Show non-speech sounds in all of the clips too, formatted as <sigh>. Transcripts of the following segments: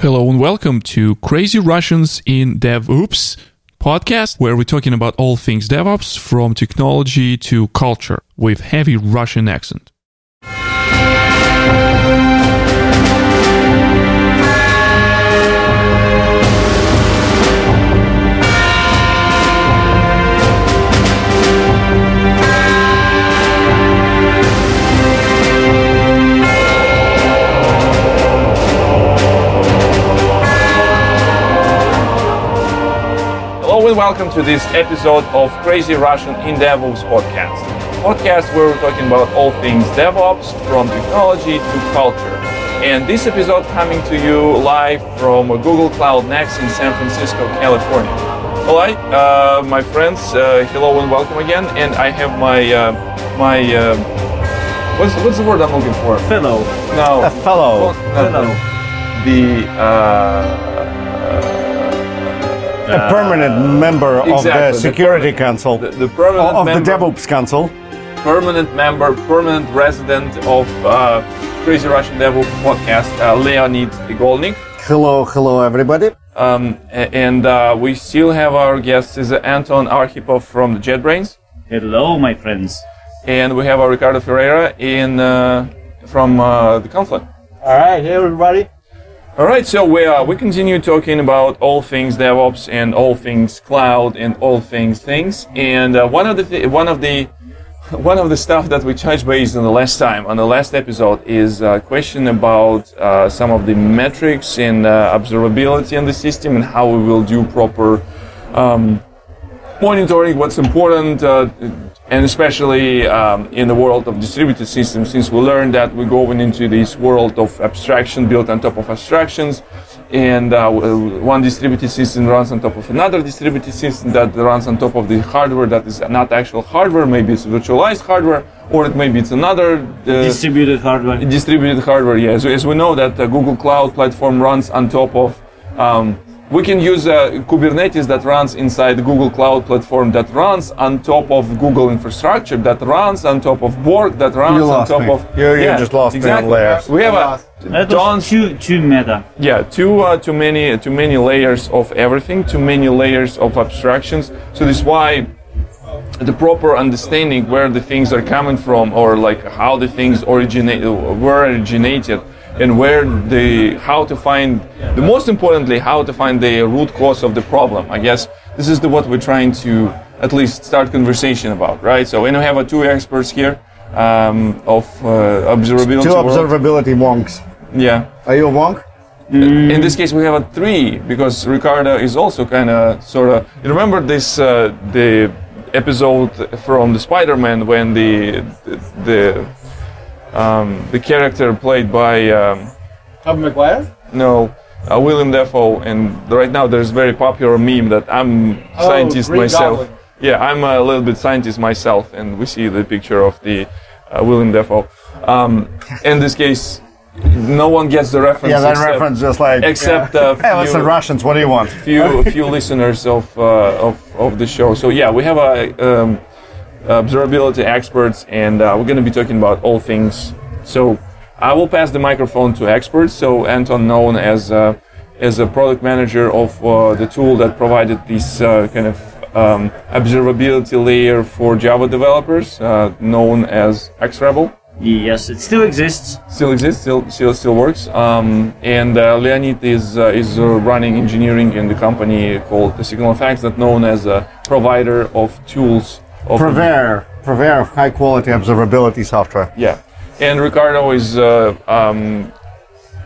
Hello and welcome to Crazy Russians in DevOps podcast, where we're talking about all things DevOps from technology to culture with heavy Russian accent. Welcome to this episode of Crazy Russian in DevOps podcast. Podcast where we're talking about all things DevOps from technology to culture. And this episode coming to you live from Google Cloud Next in San Francisco, California. All right, uh, my friends, uh, hello and welcome again. And I have my uh, my uh, what's what's the word I'm looking for? fellow. No, A fellow. Well, no, no. The uh, a permanent member of exactly, the the Security Council, the, the permanent of the member. DevOps Council. permanent member, permanent resident of uh, Crazy Russian DevOps podcast, uh, Leonid Igolnik. Hello, hello, everybody. Um, and uh, we still have our guest is Anton Arkhipov from the JetBrains, Hello, my friends. and we have our Ricardo Ferreira in uh, from uh, the Confluent. All right, hey everybody. All right, so we uh, we continue talking about all things DevOps and all things cloud and all things things. And uh, one of the th- one of the <laughs> one of the stuff that we touched base on the last time on the last episode is a question about uh, some of the metrics and uh, observability in the system and how we will do proper um, monitoring what's important, uh, and especially um, in the world of distributed systems, since we learned that we're going into this world of abstraction built on top of abstractions, and uh, one distributed system runs on top of another distributed system that runs on top of the hardware that is not actual hardware, maybe it's virtualized hardware, or it maybe it's another uh, Distributed hardware. distributed hardware. Yeah, so as we know that the Google Cloud platform runs on top of. Um, we can use uh, Kubernetes that runs inside Google Cloud platform that runs on top of Google infrastructure that runs on top of Borg that runs on top me. of You- you just lost me on exactly. layers. We have a That was tons too, too meta. yeah too uh, too many too many layers of everything too many layers of abstractions so this is why the proper understanding where the things are coming from or like how the things originate were originated and where the how to find the most importantly how to find the root cause of the problem i guess this is the what we're trying to at least start conversation about right so and we have uh, two experts here um, of uh, observability Two world. observability wonks. yeah Are you a wonk? in this case, we have a three because Ricardo is also kind of sort of. You remember this uh, the episode from the Spider-Man when the the um, the character played by um, Tobey Maguire. no uh, William Dafoe, and right now there's very popular meme that I'm scientist Green myself. Goblin. Yeah, I'm a little bit scientist myself, and we see the picture of the uh, William Dafoe. Um, in this case, no one gets the reference. Yeah, that except- reference just like. except uh, Hey, <laughs> listen, Russians, what do you want? few few <laughs> listeners of, uh, of of the show. So yeah, we have a um, observability experts, and uh, we're going to be talking about all things. So I will pass the microphone to experts. So Anton, known as uh, as a product manager of uh, the tool that provided this uh, kind of um, observability layer for Java developers, uh, known as XRebel Yes, it still exists. still exists, still still still works. Um, and uh, Leonid is uh, is uh, running engineering in the company called the SignalFx, that known as a provider of tools. Purveyor. Purveyor of high quality observability software. Yeah, and Ricardo is uh, um,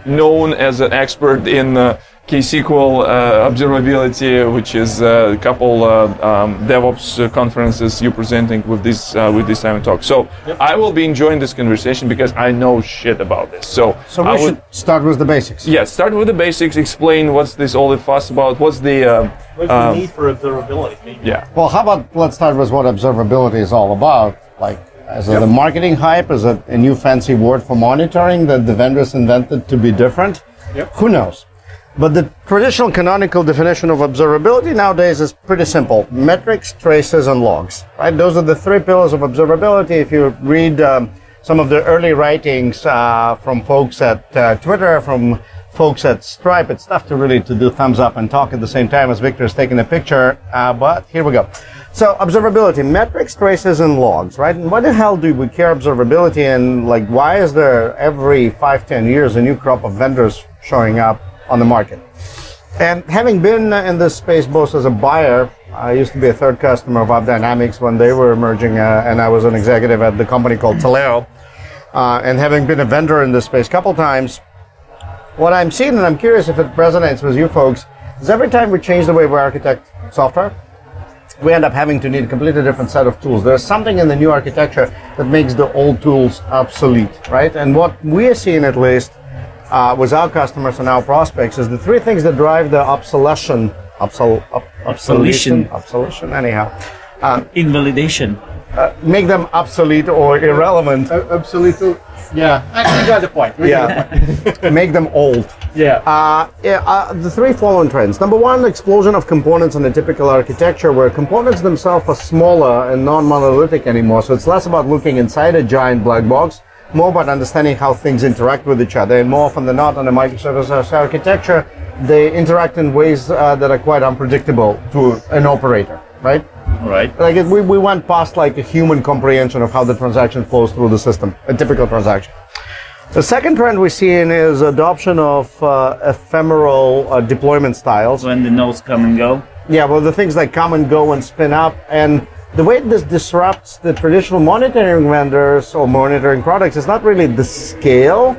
known as an expert in uh, KSQL uh, observability, which is uh, a couple uh, um, DevOps uh, conferences you're presenting with this uh, with this time and talk. So I will be enjoying this conversation because I know shit about this. So So I we would- should start with the basics. Yeah, start with the basics. Explain what's this all the fuss about. What's the uh, What's the Um, need for observability? Maybe. yeah? Well, how about let's start with what observability is all about? Like, is it a marketing hype? Is it a new fancy word for monitoring that the vendors invented to be different? Yep. Who knows? But the traditional canonical definition of observability nowadays is pretty simple metrics, traces, and logs. Right? Those are the three pillars of observability. If you read um, some of the early writings uh, from folks at uh, Twitter, from folks at Stripe, it's tough to really to do thumbs up and talk at the same time as Victor is taking a picture. Uh, but here we go. So observability, metrics, traces, and logs, right? And why the hell do we care observability? And like, why is there every five, ten years a new crop of vendors showing up on the market? And having been in this space both as a buyer, I used to be a third customer of AppDynamics when they were emerging, uh, and I was an executive at the company called Taleo. Uh, and having been a vendor in this space a couple times, what I'm seeing, and I'm curious if it resonates with you folks, is every time we change the way we architect software, we end up having to need a completely different set of tools. There's something in the new architecture that makes the old tools obsolete, right? And what we're seeing at least uh, with our customers and our prospects is the three things that drive the obsolescence, obsol, ob, Obsolescence. obsolescence, anyhow, Invalidation. make them obsolete or irrelevant. Uh, obsolete. Yeah, I, I got the point. We got the Yeah, <laughs> make them old. Yeah. Uh, yeah, uh, the three following trends. Number one, explosion of components in a typical architecture where components themselves are smaller and non-monolithic anymore. So it's less about looking inside a giant black box, more about understanding how things interact with each other. And more often than not, on a microservice architecture, they interact in ways uh, that are quite unpredictable to an operator, right? Right. Like it, we, we went past like a human comprehension of how the transaction flows through the system, a typical transaction. The second trend we're seeing is adoption of uh, ephemeral uh, deployment styles. When the nodes come and go. Yeah, well, the things that come and go and spin up, and the way this disrupts the traditional monitoring vendors or monitoring products is not really the scale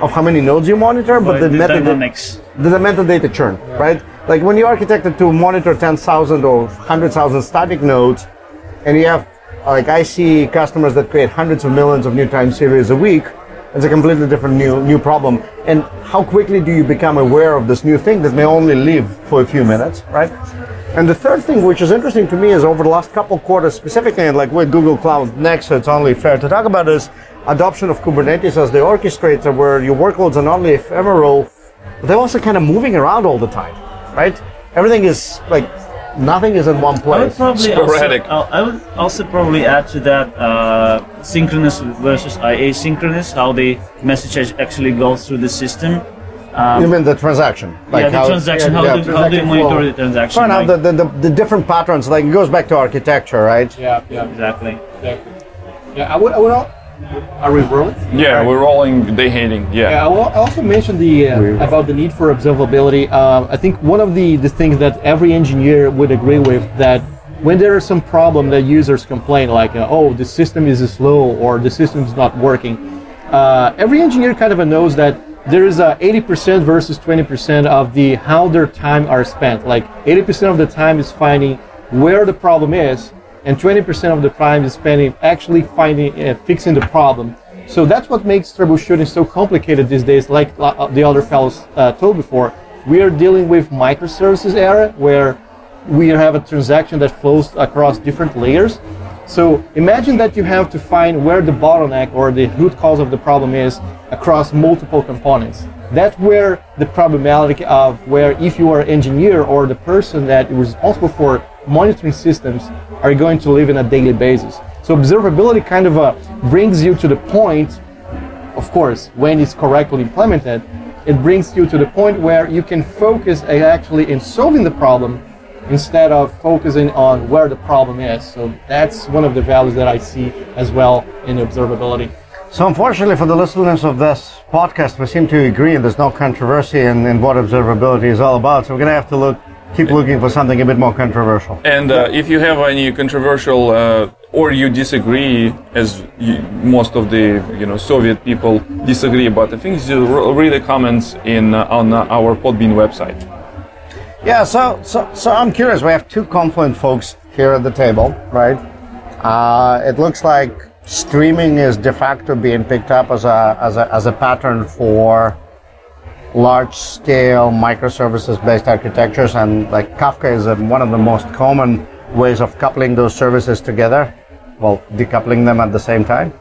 of how many nodes you monitor, but, But the, the dynamics. the, the metadata churn, right? Like when you architected to monitor 10,000 or 100,000 static nodes, and you have, like I see customers that create hundreds of millions of new time series a week, it's a completely different new new problem. And how quickly do you become aware of this new thing that may only live for a few minutes, right? And the third thing, which is interesting to me, is over the last couple quarters, specifically, and like with Google Cloud Next, so it's only fair to talk about is adoption of Kubernetes as the orchestrator, where your workloads are not only ephemeral, but they're also kind of moving around all the time, right? Everything is like nothing is in one I would place. probably Sporadic. also, I would also probably add to that uh, synchronous versus asynchronous, how the message actually goes through the system. You mean the transaction? yeah, the transaction. how, do, how do you monitor flow. the transaction? Fair enough. like- The, the, the, the different patterns, like it goes back to architecture, right? Yeah, yeah, exactly. exactly. Yeah, I would, I would. al- Are we rolling? Yeah, we're rolling day hating. Yeah, Yeah. I will- I also mentioned the uh, about the need for observability. Uh, I think one of the, the things that every engineer would agree with that when there is some problem that users complain like, uh, oh, the system is slow or the system is not working, uh, every engineer kind of knows that there is a 80% versus 20% of the how their time are spent. Like 80% of the time is finding where the problem is, and 20% of the time is spending actually finding uh, fixing the problem. So that's what makes troubleshooting so complicated these days. Like uh, the other fellows uh, told before, we are dealing with microservices era where we have a transaction that flows across different layers. So imagine that you have to find where the bottleneck or the root cause of the problem is across multiple components. That's where the problematic of where if you are an engineer or the person that is responsible for monitoring systems are going to live in a daily basis. So observability kind of uh, brings you to the point, of course, when it's correctly implemented, it brings you to the point where you can focus uh, actually in solving the problem instead of focusing on where the problem is. So that's one of the values that I see as well in observability. So unfortunately for the listeners of this podcast, we seem to agree and there's no controversy in, in what observability is all about. So we're going to have to look, keep looking for something a bit more controversial. And uh, if you have any controversial uh, or you disagree, as you, most of the you know Soviet people disagree about the things, you r- read the comments in uh, on uh, our Podbean website. Yeah, so, so, so I'm curious. We have two Confluent folks here at the table, right? Uh, it looks like streaming is de facto being picked up as a, as a, as a pattern for large scale microservices based architectures and like Kafka is a, one of the most common ways of coupling those services together, well, decoupling them at the same time.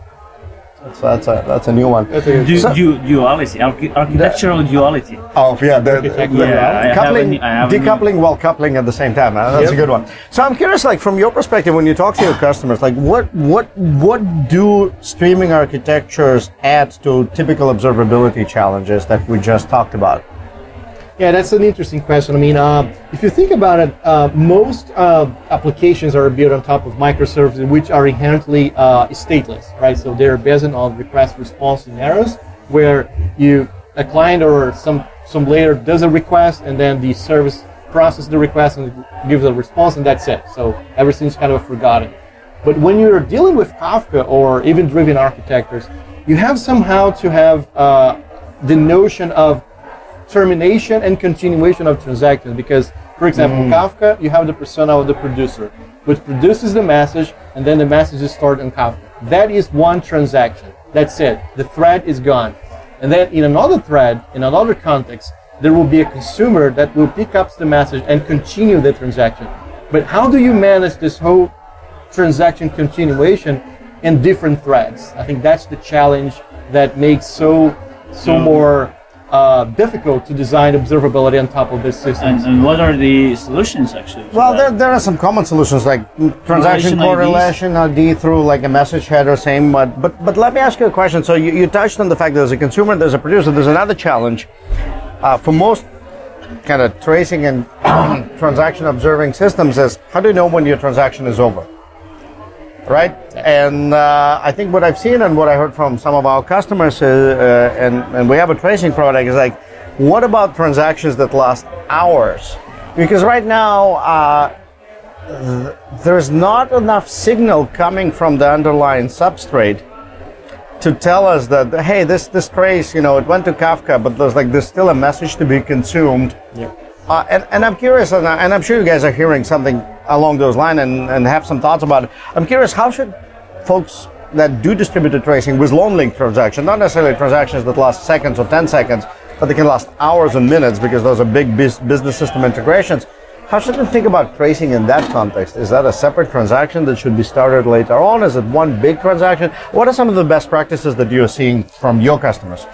That's, that's a that's a new one. That's a- Du- So- du- duality, archi- architectural duality. Oh yeah, the, Architect- the- Yeah, coupling, a- I have a- decoupling while coupling at the same time. Uh, that's a good one. So I'm curious, like from your perspective, when you talk to your customers, like what what what do streaming architectures add to typical observability challenges that we just talked about? Yeah, that's an interesting question. I mean, uh, if you think about it, uh, most uh, applications are built on top of microservices, which are inherently uh, stateless, right? So they're based on request-response scenarios, where you, a client or some some layer does a request, and then the service processes the request and gives a response, and that's it. So everything's kind of forgotten. But when you're dealing with Kafka or even driven architectures, you have somehow to have uh, the notion of termination and continuation of transactions. Because for example mm. kafka you have the persona of the producer which produces the message and then the message is stored in kafka. That is one transaction. That's it. The thread is gone. And then in another thread in another context there will be a consumer that will pick up the message and continue the transaction. But how do you manage this whole transaction continuation in different threads. I think that's the challenge that makes so so more uh, difficult to design observability on top of this system. And, and what are the solutions actually? Well, there, there are some common solutions like transaction Correlation IDs. correlation ID through like a message header, same. But but but let me ask you a question. So you, you touched on the fact that there's a consumer, there's a producer, there's another challenge uh, for most kind of tracing and <clears throat> transaction observing systems is how do you know when your transaction is over? Right, and uh, I think what I've seen and what I heard from some of our customers, uh, and and we have a tracing product, is like, what about transactions that last hours? Because right now, uh, there's not enough signal coming from the underlying substrate to tell us that hey this this trace you know it went to kafka but there's like there's still a message to be consumed. Uh, and, and i'm curious and, I, and i'm sure you guys are hearing something along those lines and, and have some thoughts about it i'm curious how should folks that do distributed tracing with long link transactions not necessarily transactions that last seconds or 10 seconds but they can last hours and minutes because those are big bus- business system integrations how should we think about tracing in that context? Is that a separate transaction that should be started later on? Is it one big transaction? What are some of the best practices that you're seeing from your customers?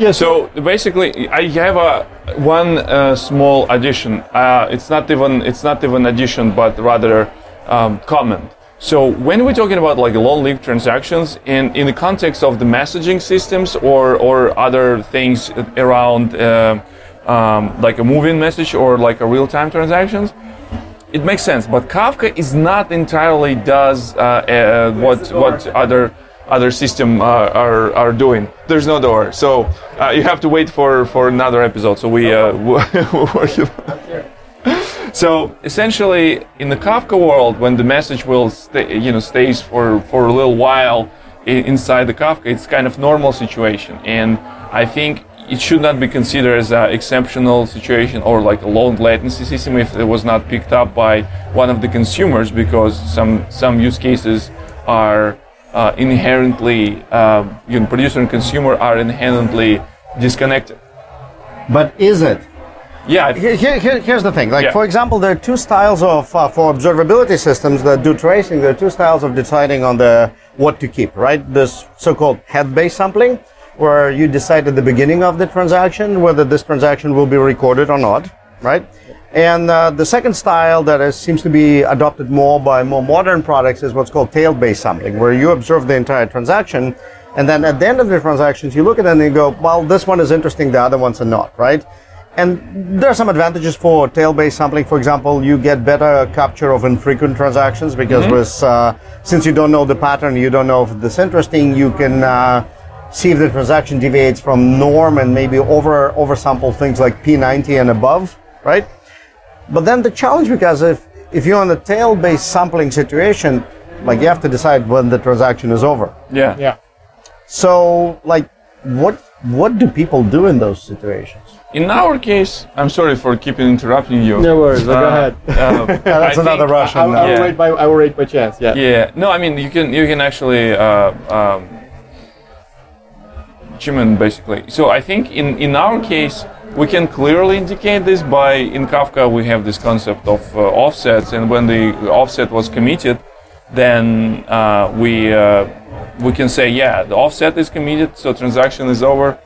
Yeah, so basically, I have a one uh, small addition. Uh, it's not even it's not even addition, but rather um, comment. So when we're talking about like long-lived transactions, in in the context of the messaging systems or or other things around uh, um, like a moving message or like a real-time transactions, it makes sense. But Kafka is not entirely does uh, uh, what what other other system uh, are are doing. There's no door, so uh, you have to wait for for another episode. So we uh. <laughs> So essentially, in the Kafka world, when the message will stay, you know, stays for, for a little while inside the Kafka, it's kind of normal situation, and I think it should not be considered as an exceptional situation or like a long latency system if it was not picked up by one of the consumers, because some some use cases are uh, inherently, uh, you know, producer and consumer are inherently disconnected. But is it? Yeah, Here, here, here- here's the thing. Like, Yeah. for example, there are two styles of uh, for observability systems that do tracing. There are two styles of deciding on the what to keep. Right, this so-called head-based sampling, where you decide at the beginning of the transaction whether this transaction will be recorded or not. Right, and uh, the second style that is, seems to be adopted more by more modern products is what's called tail-based sampling, where you observe the entire transaction. And then at the end of the transactions, you look at it and you go, well, this one is interesting, the other ones are not, right? And there are some advantages for tail-based sampling. For example, you get better capture of infrequent transactions because with, uh, since you don't know the pattern, you don't know if it's interesting, you can uh, see if the transaction deviates from norm and maybe over oversample things like P90 and above, right? But then the challenge because if if you're on a tail-based sampling situation, like you have to decide when the transaction is over. yeah. Yeah. So, like, what what do people do in those situations? In our case, I'm sorry for keeping interrupting you. No worries. go Uh, ahead. uh, <laughs> <laughs> that's I another think- Russian. I, will- I Yeah. rate by I will rate by chance. Yeah. Yeah, no, I mean you can you can actually uh, um, Chimen basically. So I think in in our case we can clearly indicate this by in Kafka we have this concept of uh, offsets, and when the offset was committed, then uh, we uh, we can say, yeah, the offset is committed, so transaction is over,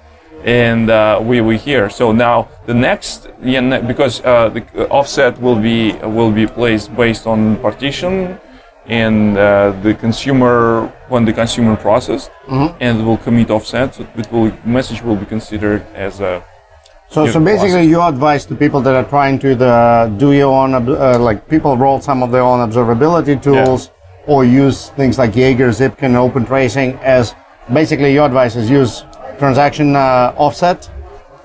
and uh, we we here. So now the next, yeah, ne- because uh, the offset will be will be placed based on partition, and uh, the consumer when the consumer processed, and will commit offset, so it will message will be considered as a So, so basically, process. your advice to people that are trying to the, do your own, uh, like people roll some of their own observability tools, or use things like Jaeger, Zipkin, Open Tracing as basically your advice is use transaction uh, offset,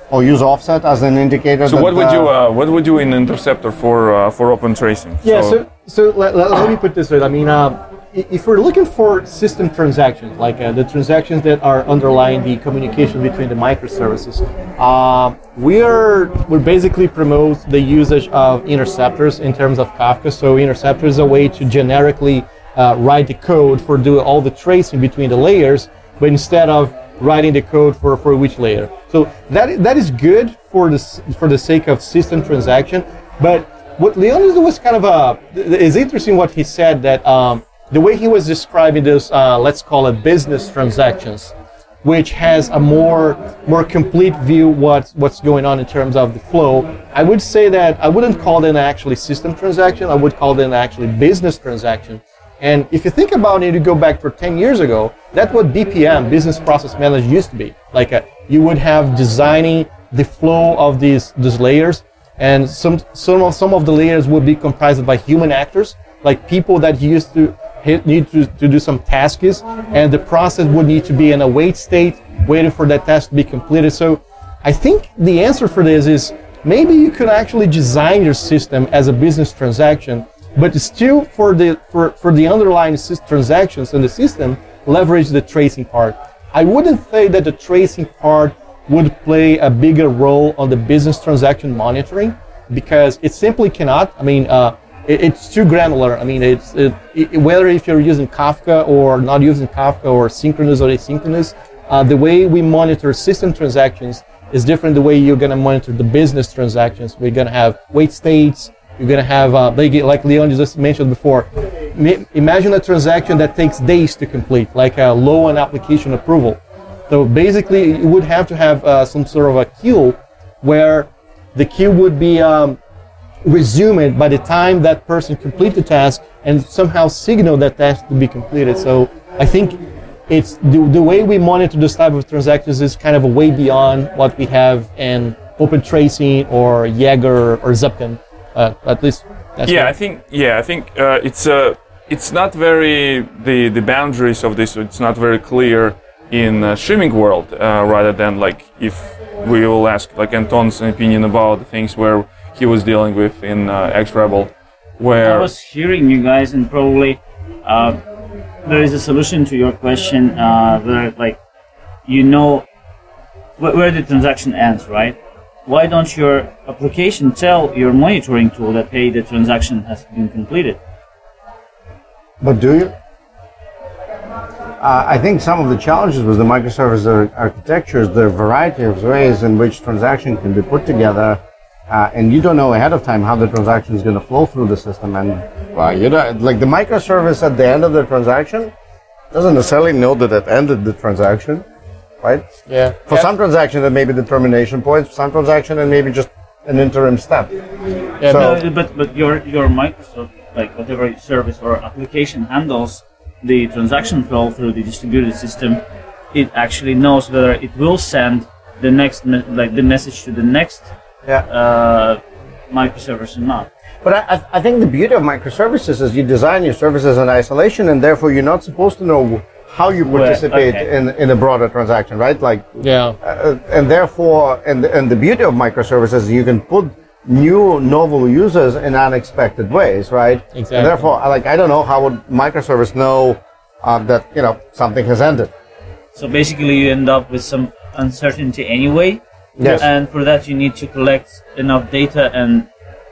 or use offset as an indicator. So that, what would you uh, uh, what would you in Interceptor for uh, for open tracing? Yeah, so, so let, let, let me put this way. I mean, uh, i- if we're looking for system transactions, like uh, the transactions that are underlying the communication between the microservices, uh, we are we basically promote the usage of interceptors in terms of Kafka. So interceptor is a way to generically uh, write the code for do all the tracing between the layers, but instead of writing the code for, for which layer. So that that is good for the for the sake of system transaction, but what Leonidas was kind of a is interesting what he said that um, the way he was describing those, uh, let's call it business transactions which has a more more complete view what what's going on in terms of the flow i would say that i wouldn't call it an actually system transaction. I would call it an actually business transaction. And if you think about it you go back for 10 years ago that's what bpm business process manager used to be. Like a, you would have designing the flow of these these layers. And some some of, some of the layers would be comprised by human actors like people that used to need to, to do some tasks and the process would need to be in a wait state waiting for that task to be completed so i think the answer for this is maybe you could actually design your system as a business transaction but still for the for, for the underlying transactions in the system leverage the tracing part i wouldn't say that the tracing part would play a bigger role on the business transaction monitoring because it simply cannot. I mean, uh, it, it's too granular. I mean, it's it, it, whether if you're using Kafka or not using Kafka or synchronous or asynchronous, uh, the way we monitor system transactions is different. The way you're going to monitor the business transactions, we're going to have wait states. You're going to have, uh, like, Leon just mentioned before, ma- imagine a transaction that takes days to complete, like a low on application approval. So basically, you would have to have uh, some sort of a queue where the queue would be um, resumed by the time that person complete the task and somehow signal that task to be completed. So I think it's the, the way we monitor this type of transactions is kind of a way beyond what we have in Open Tracing or Jaeger or Zipkin. Uh, at least that's yeah, I think yeah, I think uh, it's uh, it's not very the the boundaries of this. It's not very clear in uh, streaming world. Uh, rather than like if we will ask like Anton's opinion about things where he was dealing with in uh, XRebel, where I was hearing you guys, and probably uh, there is a solution to your question. Uh, where like you know wh- where the transaction ends, right? Why don't your application tell your monitoring tool that hey, the transaction has been completed? But do you? Uh, I think some of the challenges with the microservice ar- architecture is the variety of ways in which transaction can be put together, uh, and you don't know ahead of time how the transaction is going to flow through the system. And well, you know, like the microservice at the end of the transaction doesn't necessarily know that it ended the transaction, right? yeah. For some transaction, it may be the termination point. For some transaction, and maybe just an interim step. Yeah, So- Uh, but but your your microservice like whatever service or application handles the transaction flow through the distributed system, it actually knows whether it will send the next me- like the message to the next Yeah. uh, microservice or not. But I, I- I think the beauty of microservices is you design your services in isolation, and therefore you're not supposed to know how you participate okay. in, in a broader transaction, right? Like, yeah. uh, and therefore, and and the beauty of microservices, is you can put new novel users in unexpected ways, right? Exactly. And therefore, like, I don't know how would microservice know uh, that you know something has ended. So basically, you end up with some uncertainty anyway. Yes. And for that, you need to collect enough data and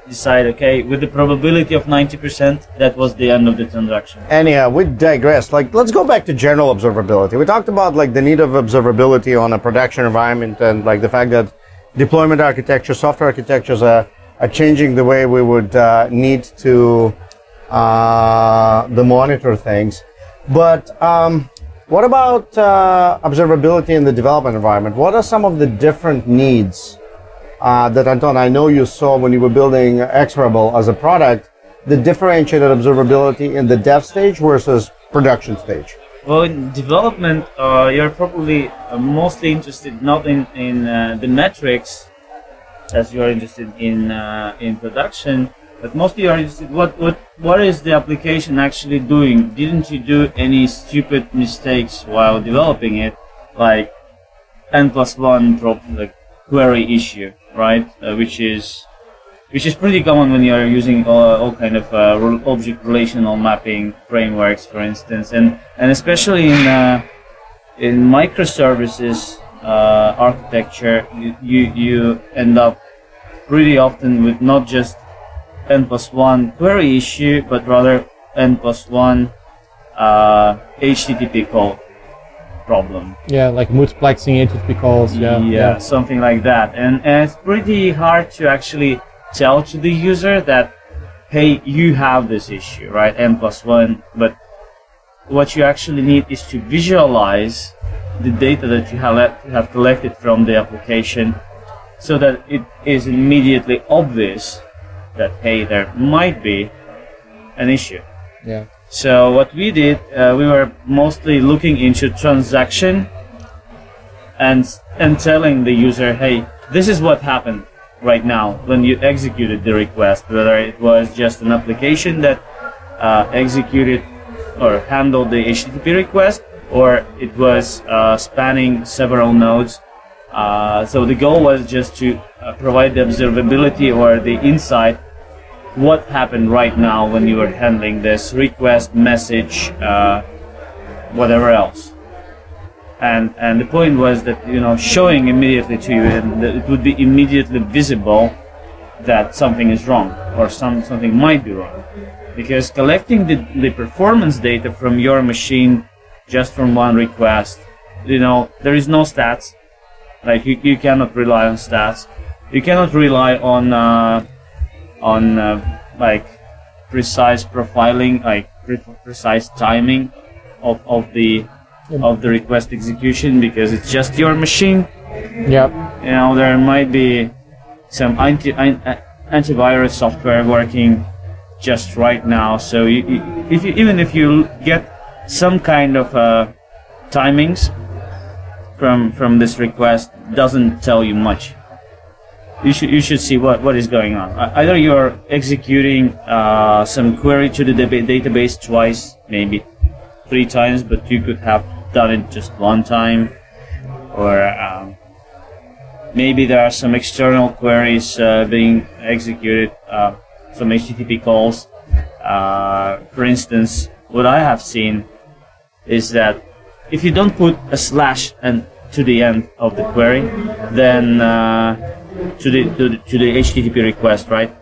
decide, okay, with the probability of 90%, that was the end of the transaction. Anyhow, we digress. Like, let's go back to general observability. We talked about like the need of observability on a production environment, and like the fact that deployment architecture, software architectures are, are changing the way we would uh, need to uh, the monitor things. But um, What about uh, observability in the development environment? What are some of the different needs uh, that Anton, I know you saw when you were building XRebel as a product, the differentiated observability in the dev stage versus production stage? Well, in development, uh, you're probably uh, mostly interested not in, in uh, the metrics as you are interested in uh, in production, but mostly what what what is the application actually doing? Didn't you do any stupid mistakes while developing it, like n plus one pro- like query issue, right? Uh, which is which is pretty common when you're using all, all kind of uh, object relational mapping frameworks, for instance, and and especially in uh, in microservices uh, architecture, you, you you end up pretty often with not just n plus one query issue, but rather n plus one uh, HTTP call problem. Yeah, like multiplexing HTTP calls. Yeah, yeah, something like that. And, and it's pretty hard to actually tell to the user that, hey, you have this issue, right? N plus one. But what you actually need is to visualize the data that you have collected from the application so that it is immediately obvious that, hey, there might be an issue. yeah. So what we did, uh, we were mostly looking into transaction and and telling the user, hey, this is what happened right now when you executed the request. Whether it was just an application that uh, executed or handled the HTTP request, or it was uh, spanning several nodes. Uh, so the goal was just to uh, provide the observability or the insight what happened right now when you were handling this request, message, uh, whatever else. And and the point was that you know showing immediately to you, and it would be immediately visible that something is wrong or some something might be wrong, because collecting the, the performance data from your machine just from one request, you know there is no stats. Like you, you cannot rely on stats. You cannot rely on. Uh, on uh, like precise profiling, like pre- precise timing of, of the of the request execution because it's just your machine. Yep. You know there might be some anti an- uh, antivirus software working just right now. So you, you, if you, even if you get some kind of uh, timings from from this request, doesn't tell you much you should you should see what, what is going on. Either you're executing uh, some query to the daba- database twice, maybe three times, but you could have done it just one time, or um, maybe there are some external queries uh, being executed, uh, some HTTP calls. Uh, for instance, what I have seen is that if you don't put a slash and to the end of the query, then uh, to the, to the to the HTTP request, right?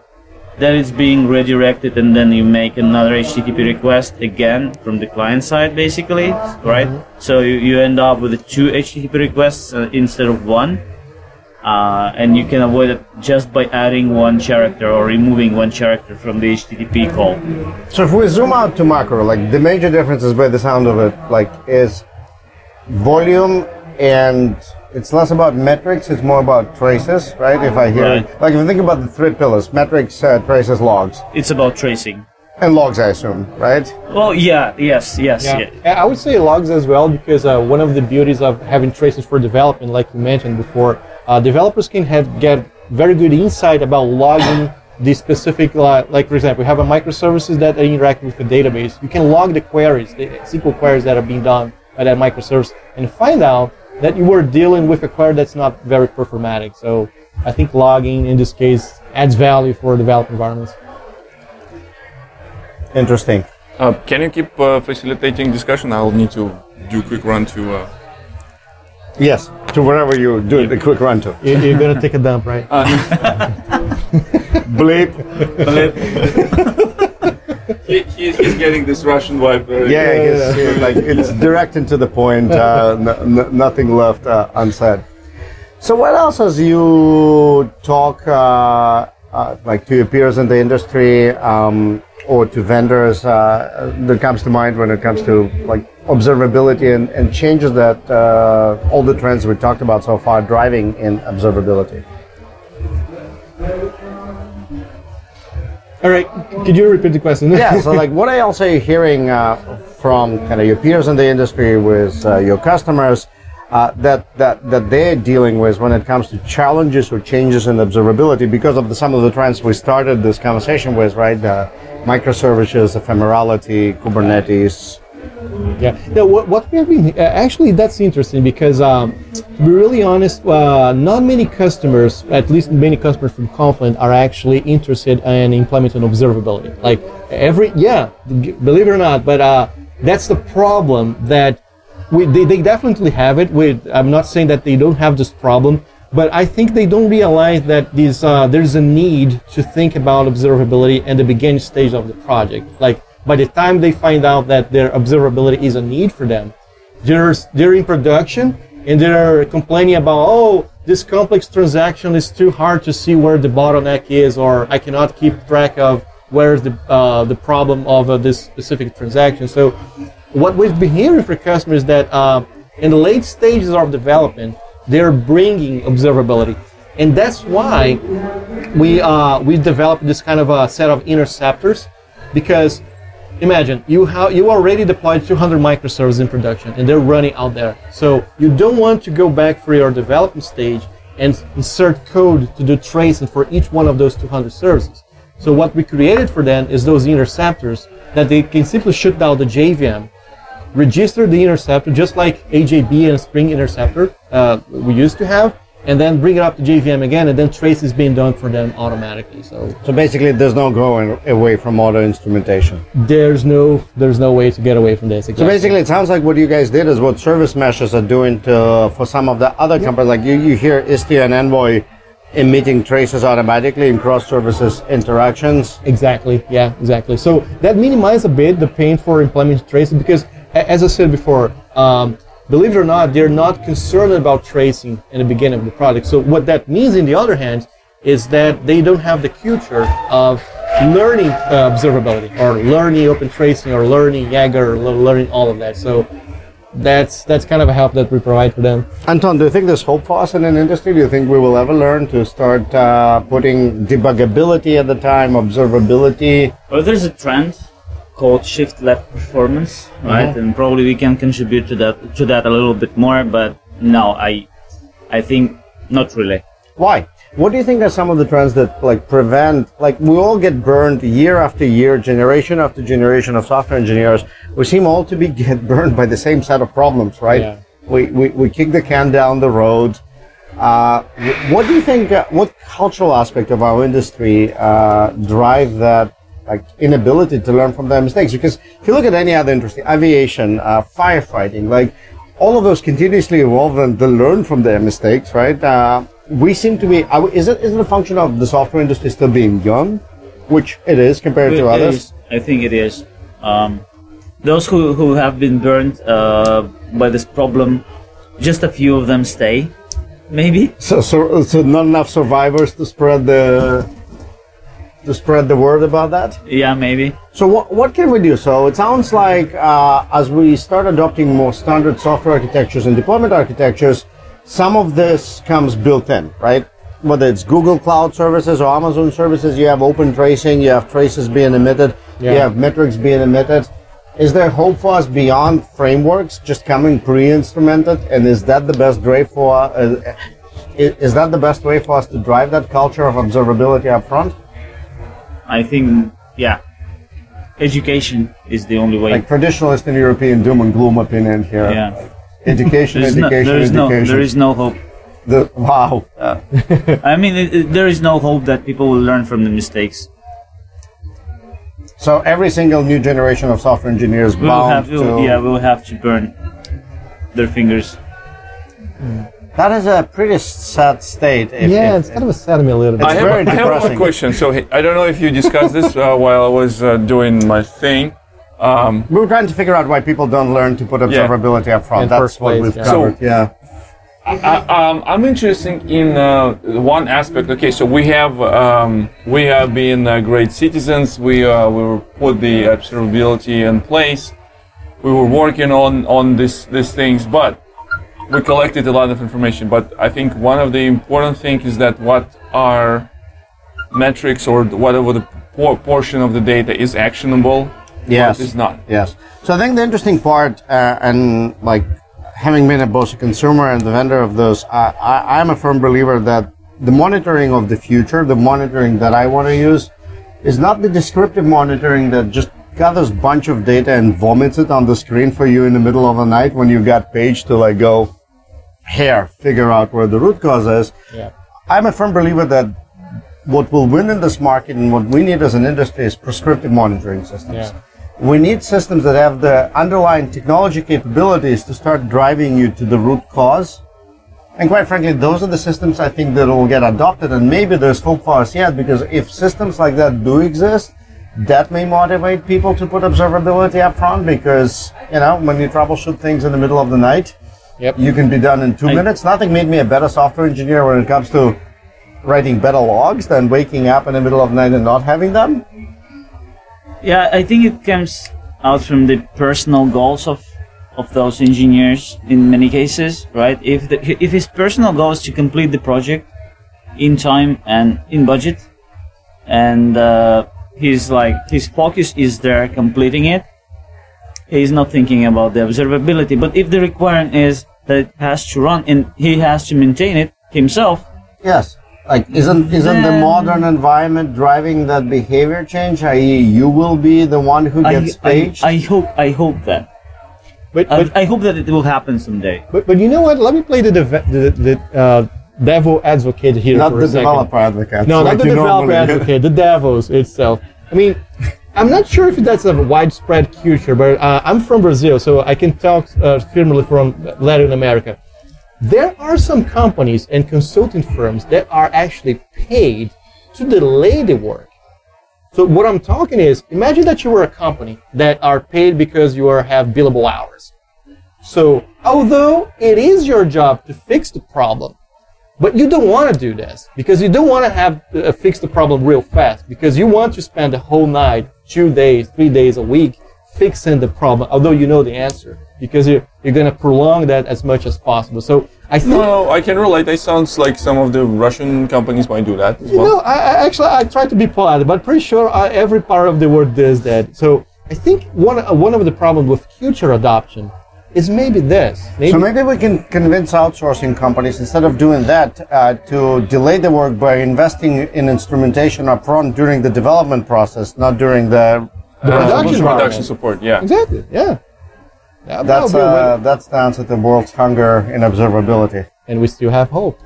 Then it's being redirected, and then you make another HTTP request again from the client side, basically, right? So you, you end up with two HTTP requests uh, instead of one, uh, and you can avoid it just by adding one character or removing one character from the HTTP call. So if we zoom out to macro, like the major differences by the sound of it, like is volume and it's less about metrics, it's more about traces, right? If I hear, Right. like if you think about the three pillars, metrics, uh, traces, logs, It's about tracing. and logs, I assume, right? Well, yeah, yes, yes, Yeah. yeah. I would say logs as well because uh, one of the beauties of having traces for development, like you mentioned before, uh, developers can have get very good insight about logging the specific, uh, like for example, we have a microservices that interact with the database. You can log the queries, the SQL queries that are being done by that microservice, and find out that you were dealing with a query that's not very performatic. So I think logging in this case adds value for development environments. Interesting. Uh, can you keep uh, facilitating discussion? I'll need to do a quick run to. Uh, Yes, to wherever you do the quick run to. You- You're gonna take a dump, right? <laughs> <laughs> Bleep. Bleep. <laughs> he, he's, he's getting this Russian vibe. Uh, Yeah, it's like it's direct and to the point. Uh, n- n- nothing left uh, unsaid. So, what else as you talk uh, uh, like to your peers in the industry um, or to vendors uh, that comes to mind when it comes to like observability and, and changes that uh, all the trends we talked about so far driving in observability? All right, could you repeat the question? yeah, so like what I also hearing uh, from kind of your peers in the industry with uh, your customers uh, that, that, that they're dealing with when it comes to challenges or changes in observability because of the, some of the trends we started this conversation with, right? microservices, ephemerality, Kubernetes, yeah. Now, what, what we have been actually that's interesting because um, to be really honest, uh, not many customers, at least many customers from Confluent, are actually interested in implementing observability. Like every yeah, believe it or not, but uh, that's the problem that we they, they definitely have it. With I'm not saying that they don't have this problem, but I think they don't realize that these, uh, there's a need to think about observability in the beginning stage of the project. Like by the time they find out that their observability is a need for them, they're, they're in production and they're complaining about, oh, this complex transaction is too hard to see where the bottleneck is, or I cannot keep track of where's the, uh, the problem of uh, this specific transaction. So what we've been hearing from customers is that uh, in the late stages of development, they're bringing observability. And that's why we, uh, we developed this kind of a set of interceptors because imagine you have you already deployed 200 microservices in production and they're running out there. So you don't want to go back for your development stage and insert code to do tracing for each one of those 200 services. So what we created for them is those interceptors that they can simply shoot down the JVM, register the interceptor just like EJB and Spring Interceptor uh, we used to have, and then bring it up to JVM again, and then trace is being done for them automatically. So, so basically, there's no going away from auto instrumentation. There's no, there's no way to get away from this. Exactly. So basically, it sounds like what you guys did is what service meshes are doing to, for some of the other yeah. companies. Like you, you hear Istio and Envoy emitting traces automatically in cross services interactions. Exactly. Yeah. Exactly. So that minimizes a bit the pain for implementing traces because, as I said before. Um, believe it or not, they're not concerned about tracing in the beginning of the project. So what that means, in the other hand, is that they don't have the culture of learning uh, observability or learning open tracing or learning Jaeger or learning all of that. So that's that's kind of a help that we provide for them. Anton, do you think there's hope for us in an industry? Do you think we will ever learn to start uh, putting debuggability at the time, observability? Well, there's a trend called shift left performance, right? Mm-hmm. And probably we can contribute to that to that a little bit more, but no, I I think not really. Why? What do you think are some of the trends that like prevent like we all get burned year after year, generation after generation of software engineers. We seem all to be <laughs> get burned by the same set of problems, right? Yeah. We, we, we kick the can down the road. Uh, what do you think? Uh, what cultural aspect of our industry uh, drive that like inability to learn from their mistakes. Because if you look at any other industry, aviation, uh, firefighting, like all of those continuously evolve and they learn from their mistakes, right? Uh, we seem to be. Is it is it a function of the software industry still being young, which it is compared it to others? Is. I think it is. Um, those who, who have been burned uh, by this problem, just a few of them stay, maybe. So, so, so not enough survivors to spread the to spread the word about that? Yeah, maybe. So what, what can we do? So it sounds like uh, as we start adopting more standard software architectures and deployment architectures, some of this comes built in, right? Whether it's Google Cloud services or Amazon services, you have open tracing, you have traces being emitted, yeah. you have metrics being emitted. Is there hope for us beyond frameworks just coming pre-instrumented? And is that the best way for uh, is that the best way for us to drive that culture of observability up front? I think, yeah, education is the only way. Like traditionalist and European doom and gloom opinion here. Yeah. education, education, no, there is education. No, there is no hope. The, wow. Uh, I mean, it, it, there is no hope that people will learn from the mistakes. So every single new generation of software engineers will bound have, to... Yeah, will have to burn their fingers. Mm. That is a pretty sad state. If, yeah, if, it's kind of a sad me a little bit. I have, I have one question. So I don't know if you discussed this uh, while I was uh, doing my thing. Um, we were trying to figure out why people don't learn to put observability yeah. up front. In That's what place, we've yeah. covered. So, yeah. I, am um, interested in uh, one aspect. Okay, so we have um, we have been uh, great citizens. We uh, we put the observability in place we were working on on this these things, but we collected a lot of information. But I think one of the important things is that what are metrics or whatever the por- portion of the data is actionable, Yes. what is not. Yes. So I think the interesting part, uh, and like having been a both a consumer and the vendor of those, I, I, I'm a firm believer that the monitoring of the future, the monitoring that I want to use, is not the descriptive monitoring that just gathers bunch of data and vomits it on the screen for you in the middle of the night when you got page to like go here, figure out where the root cause is. Yeah. I'm a firm believer that what will win in this market and what we need as an industry is prescriptive monitoring systems. Yeah. We need systems that have the underlying technology capabilities to start driving you to the root cause. And quite frankly, those are the systems I think that will get adopted. And maybe there's hope for us yet because if systems like that do exist, that may motivate people to put observability up front because, you know, when you troubleshoot things in the middle of the night, Yep. you can be done in two I- minutes. Nothing made me a better software engineer when it comes to writing better logs than waking up in the middle of the night and not having them. Yeah, I think it comes out from the personal goals of of those engineers in many cases, right? If the, if his personal goal is to complete the project in time and in budget, and uh, he's like his focus is there completing it, he's not thinking about the observability. But if the requirement is that it has to run and he has to maintain it himself, Yes. Like, isn't isn't the modern environment driving that behavior change? I.e., you will be the one who gets I, paged. I hope I hope that. But, I, but, I hope that it will happen someday. but, but you know what? Let me play the dev- the, the uh, devil advocate here not for the a second. developer advocate. No, like not the you developer advocate, the devils itself. I mean, I'm not sure if that's a widespread culture, but uh, I'm from Brazil, so I can talk uh, firmly from Latin America. There are some companies and consulting firms that are actually paid to delay the work. So what I'm talking is, imagine that you were a company that are paid because you are have billable hours. So although it is your job to fix the problem, but you don't want to do this because you don't want to have uh, fix the problem real fast because you want to spend the whole night, two days, three days a week fixing the problem, although you know the answer because you're, you're going to prolong that as much as possible. So I think, No, I can relate. That sounds like some of the Russian companies might do that as you well. know, I, I actually, I try to be polite, but pretty sure uh, every part of the world does that. So I think one, uh, one of the problems with future adoption is maybe this. Maybe, So maybe we can convince outsourcing companies instead of doing that uh, to delay the work by investing in instrumentation upfront during the development process, not during the, The uh, production solution Production support, yeah. exactly, yeah. Yeah, That's well, well, uh, that's the answer to the world's hunger in observability. and we still have hope.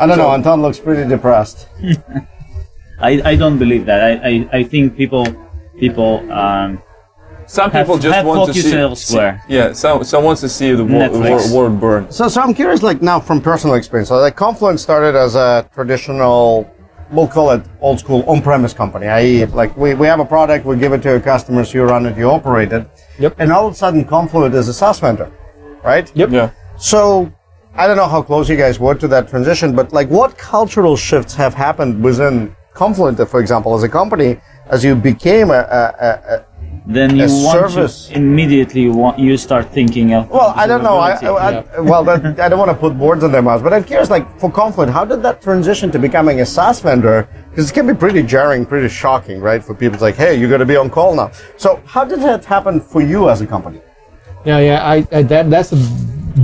I don't know. Anton looks pretty depressed. <laughs> I, I don't believe that. I, I, I think people people um, Some Have- people just have want to see. elsewhere. see- yeah, some some wants to see the wo- Netflix. wo- world burn. So, so I'm curious, like now from personal experience, so like Confluent started as a traditional, we'll call it old school on-premise company. I.e., like we, we have a product, we give it to your customers, you run it, you operate it, Yep. and all of a sudden Confluent is a SaaS vendor, right? Yep. Yeah. So I don't know how close you guys were to that transition, but like what cultural shifts have happened within Confluent, for example, as a company, as you became a, a, a, a then you A want service. to immediately want you start thinking of Well, I don't know. I, observability. I, well, that, I don't want to put words in their mouths, but I'm curious, like for Confluent, how did that transition to becoming a SaaS vendor? Because it can be pretty jarring, pretty shocking, right? For people, it's like, hey, you're going to be on call now. So, how did that happen for you as a company? Yeah, yeah, I, I that that's a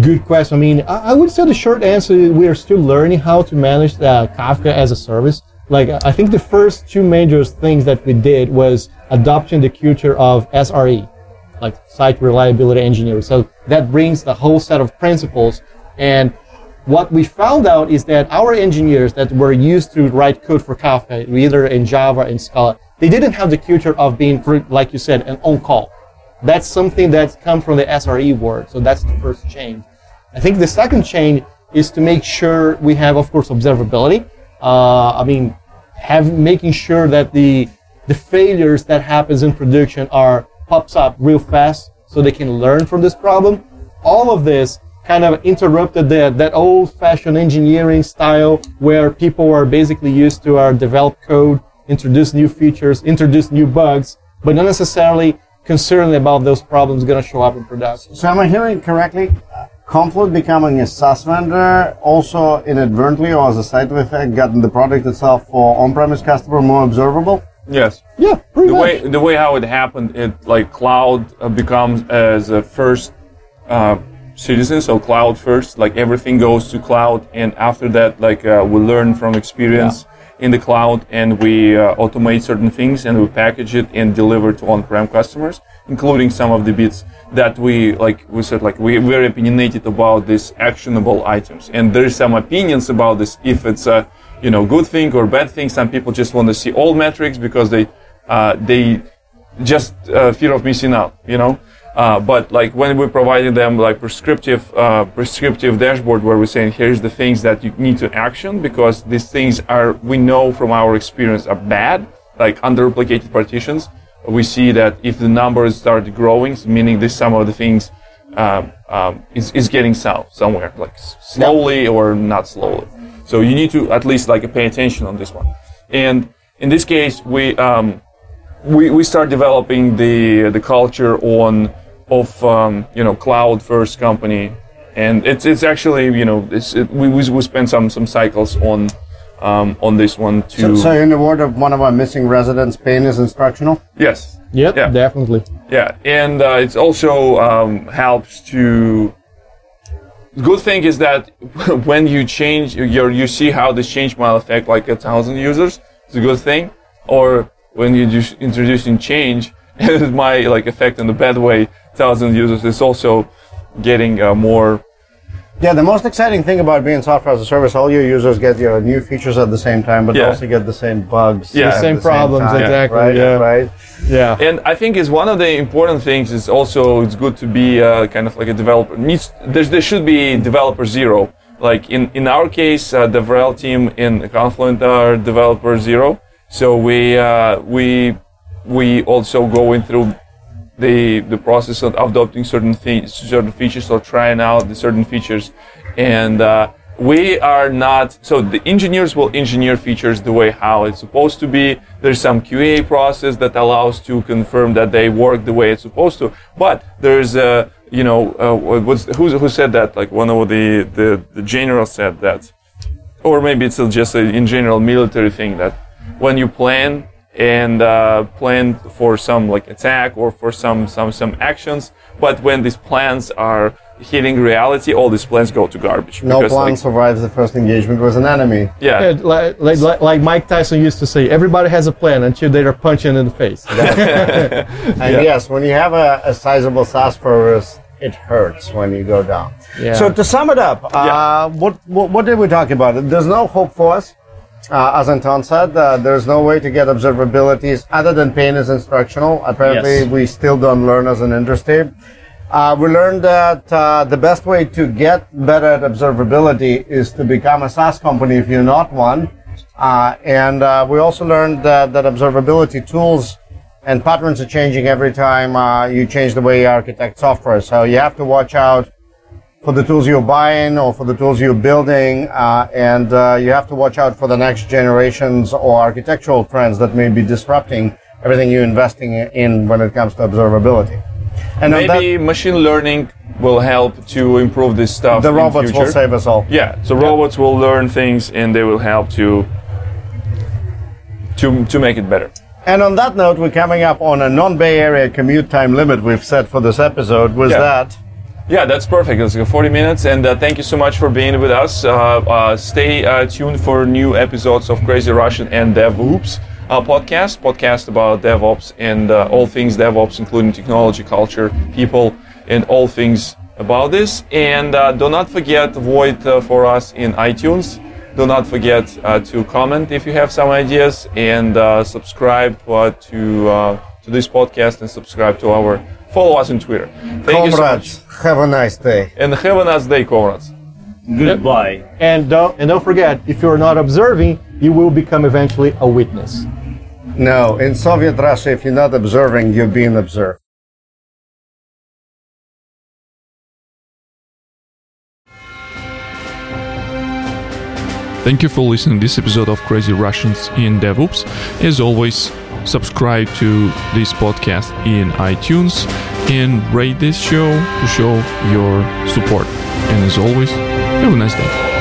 good question. I mean, I, I would say the short answer is we are still learning how to manage uh, Kafka as a service. Like, I think the first two major things that we did was adopting the culture of SRE, like site reliability engineering. So that brings the whole set of principles. And what we found out is that our engineers that were used to write code for Kafka, either in Java and Scala, they didn't have the culture of being, like you said, an on-call. That's something that's come from the SRE word. So that's the first change. I think the second change is to make sure we have, of course, observability. Uh, I mean, have making sure that the the failures that happens in production are pops up real fast, so they can learn from this problem. All of this kind of interrupted the, that old-fashioned engineering style where people are basically used to our develop code, introduce new features, introduce new bugs, but not necessarily concerned about those problems going to show up in production. So am I hearing correctly? Confluent becoming a SaaS vendor also inadvertently or as a side effect gotten the product itself for on-premise customer more observable? Yes. Yeah, pretty the much. way the way how it happened, it like cloud uh, becomes as a first uh, citizen, so cloud first. Like everything goes to cloud, and after that, like uh, we learn from experience in the cloud, and we uh, automate certain things, and we package it and deliver to on-prem customers, including some of the bits that we like. We said like we very opinionated about these actionable items, and there is some opinions about this if it's a you know good thing or bad thing. Some people just want to see all metrics because they uh, they just uh, fear of missing out, you know. Uh, but like when we're providing them like prescriptive uh, prescriptive dashboard where we're saying here's the things that you need to action because these things are we know from our experience are bad like under-replicated partitions we see that if the numbers start growing meaning this some of the things um, um, is, is getting south somewhere like slowly or not slowly. So you need to at least like pay attention on this one. And in this case we um, we, we start developing the the culture on of um, you know cloud first company. And it's it's actually you know it's it, we we we spend some some cycles on um, on this one So, so in the word of one of our missing residents, pain is instructional. yes Yep, Yeah. definitely. yeah and uh, it's also um, helps to the good thing is that <laughs> when you change your you see how this change might affect like a thousand users it's a good thing or when you just introducing change <laughs> it might like affect in a bad way thousand users it's also getting uh, more Yeah, the most exciting thing about being software as a service, all your users get your new features at the same time, but Yeah. also get the same bugs. Yeah. The same the problems, time, exactly, Right, yeah. right. Yeah. and I think is one of the important things is also it's good to be uh, kind of like a developer. Needs there's, there should be developer zero. Like in in our case, uh, the DevRel team in Confluent are developer zero. So we uh, we we also going through the the process of adopting certain things, certain features, or trying out the certain features, and uh, we are not. So the engineers will engineer features the way how it's supposed to be. There's some QA process that allows to confirm that they work the way it's supposed to. But there's a you know uh, what's who who said that? Like one of the the, the general said that, or maybe it's just a, in general military thing that when you plan and uh, plan for some like attack or for some some some actions, but when these plans are hitting reality, all these plans go to garbage. No because, plan like, survives the first engagement with an enemy. yeah, Yeah, like, like, like- like Mike Tyson used to say, everybody has a plan until they are punched in the face. <laughs> And <laughs> yes, when you have a, a sizable SaaS service, it hurts when you go down. Yeah. So to sum it up, uh, what, what what did we talk about? There's no hope for us. Uh, as Anton said, uh, there's no way to get observabilities other than pain is instructional. Apparently, Yes. we still don't learn as an industry. Uh, we learned that uh, the best way to get better at observability is to become a SaaS company if you're not one. Uh, and uh, we also learned that, that observability tools and patterns are changing every time uh, you change the way you architect software. So you have to watch out for the tools you're buying or for the tools you're building, uh, and uh, you have to watch out for the next generations or architectural trends that may be disrupting everything you're investing in when it comes to observability. And maybe machine learning will help to improve this stuff. that, the robots will save us all. Yeah, so robots will learn things and they will help to to to make it better. And on that note, we're coming up on a non-Bay Area commute time limit we've set for this episode. Was Yeah. that? Yeah, that's perfect. It's like 40 minutes, and uh, thank you so much for being with us. Uh, uh, stay uh, tuned for new episodes of Crazy Russians in DevOps uh, podcast, podcast about DevOps and uh, all things DevOps, including technology, culture, people, and all things about this. And do not forget vote for us in iTunes. Do not forget to comment if you have some ideas, and subscribe to to this podcast and subscribe to our. Follow us on Twitter. Thank you so much. Have a nice day. And have a nice day, comrades. Goodbye. and, don't, and don't forget, if you're not observing, you will become eventually a witness. No, in Soviet Russia, if you're not observing, you're being observed. Thank you for listening to this episode of Crazy Russians in DevOps. As always, subscribe to this podcast in iTunes and rate this show to show your support. And as always, have a nice day.